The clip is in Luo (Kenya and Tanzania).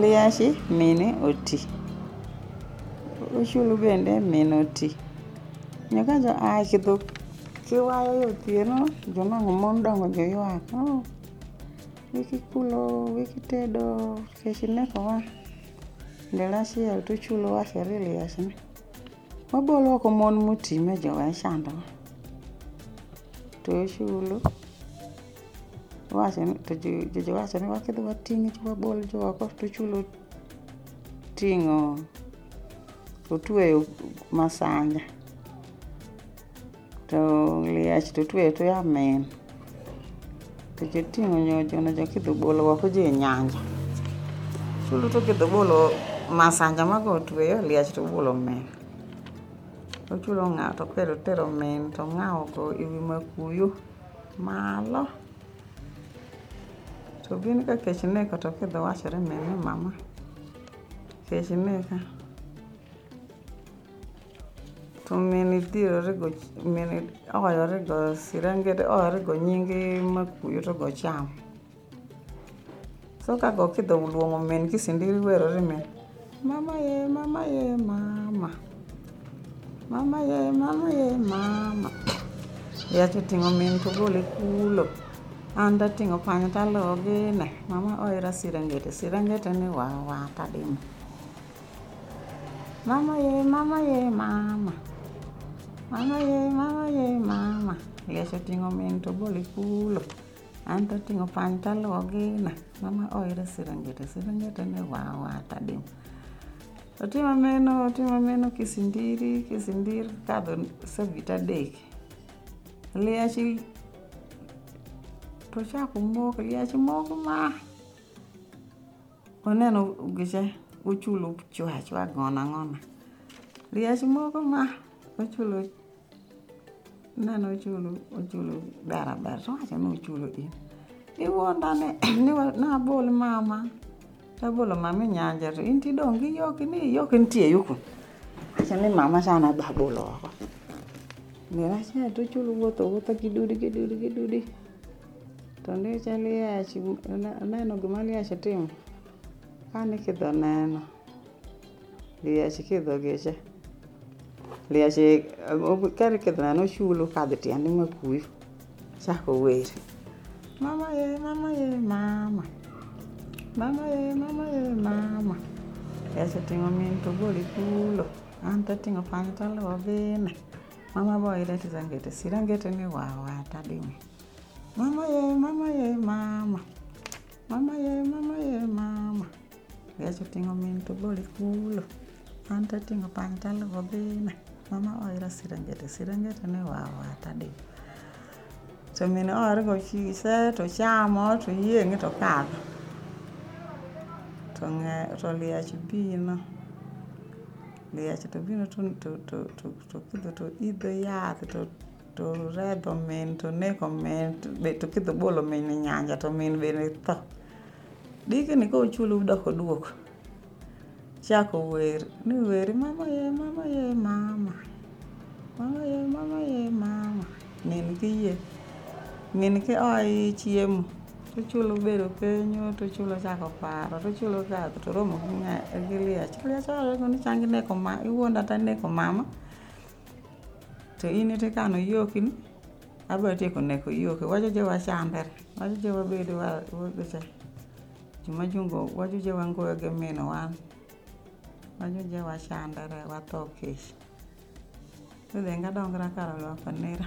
Liachi mine oti. Ochulu bende mine oti. Nyaka jo a kidho kiwayo yo othieno jonang'o mon dongo jo ywak oh, wiki kulo wiki tedo keshi neko wa ndalo achiel to uchulo wa sheri liachi ni. Wabolo oko mon moti ma jowa ichando wa. To uchulo. Owacho ni to Jojo wacho ni wakidhi wating'e to wabol jo oko to chulo ting'o otueyo masanja to liach to otueyo tuya amin to joting'o nyojo no jokidhi bolo oko ji e nyanja chulo to kidhi bolo masanja mago otueyo liach to obolo min ochulo ng'ato koro otero min to ng'awo go e wi makuyu Malo. To gin ka kech neko to kidhi wachore mene mama. Kech neka. To mine dhirore go mine ohore go sirangede ohore go nyinge makuyo to go cham. So ka go kidho luong'o min kisindiri werori min. Mama ye, mama ye, mama. Mama ye, mama ye, mama. Yacho ting'o min to gole kulo. An dating'o panya talogi ne. Mama ohera sirengete, sirengete ni wa wa tadimo. Mama ye, mama ye, mama. Mama ye, mama ye, mama. Yacho ting'o min to gole kulo. An to ting'o pany to aluwo gina. Mama ohere Serengeti. Serengeti ni wawa tadim. To tima meno, tima meno kisindiri, kisindir kadho savit adek. Liachi to chako moko, liachi moko ma oneno giche ochulo chwe achwa gona ngona. Liachi moko ma ochulo neno ochulo ochulo bera ber to wacho ni ochulo in iwuonda ni ni wa- nabol mama tabolo mama inyanja to in tidong' gi yoki ni yoki nitie yuku wacho ni mama sana babolo oko nera cha tochulo wuotho wuotho gi dudi gi dudi gi dudi to ndi cha liachi neno gima liachi timo kane kidho neno Liech kidho geche. Liech e- ob- kar kidho nano chulo kadho tiende ma kuyo. Chako wer. Mama ye, mama ye, mama. Mama ye, mama ye, mama. Liech oting'o min to ogole kulo. An to ating'o pany to aluwo bine. Mama boy that is angete. Sira angete ni wawa tadimi. Mama ye, mama ye, mama. Mama ye, mama ye, mama. Geche oting'o min to boli kulo. An to ating'o pany to aluwo bina. Mama ohera Serengeti, Serengeti ni wawa tadi. To min ohergo chise to chamo to yieng'e to kadho. To ng'e to liech bino, liech to bino to to to to to kidho to idho yath to to redho min to neko min to be to kidho bolo min e nyanja to min bende tho. Gigni kochulu dok oduok, chako wer ni wer mama ye mama ye mama, mama ye mama ye mama. Min kiyie, min ki oa iye chiemo, tochulu bedo pinyo tochulu chako paro. Tochulu kadho toromo gi ng'a, gi liech. Liech oa iye koni chang ineko ma, iwuonda taneko mama. To in ema tikano yoki ni. Abiro tieko neko ioke. Wacho je wachander. Wacho je wabedo wa wabecha. Juma jungo wacho je wangoyo gi min wan. Wacho je wachander watho kech. Tudhe nga dongra karo lwaka nera.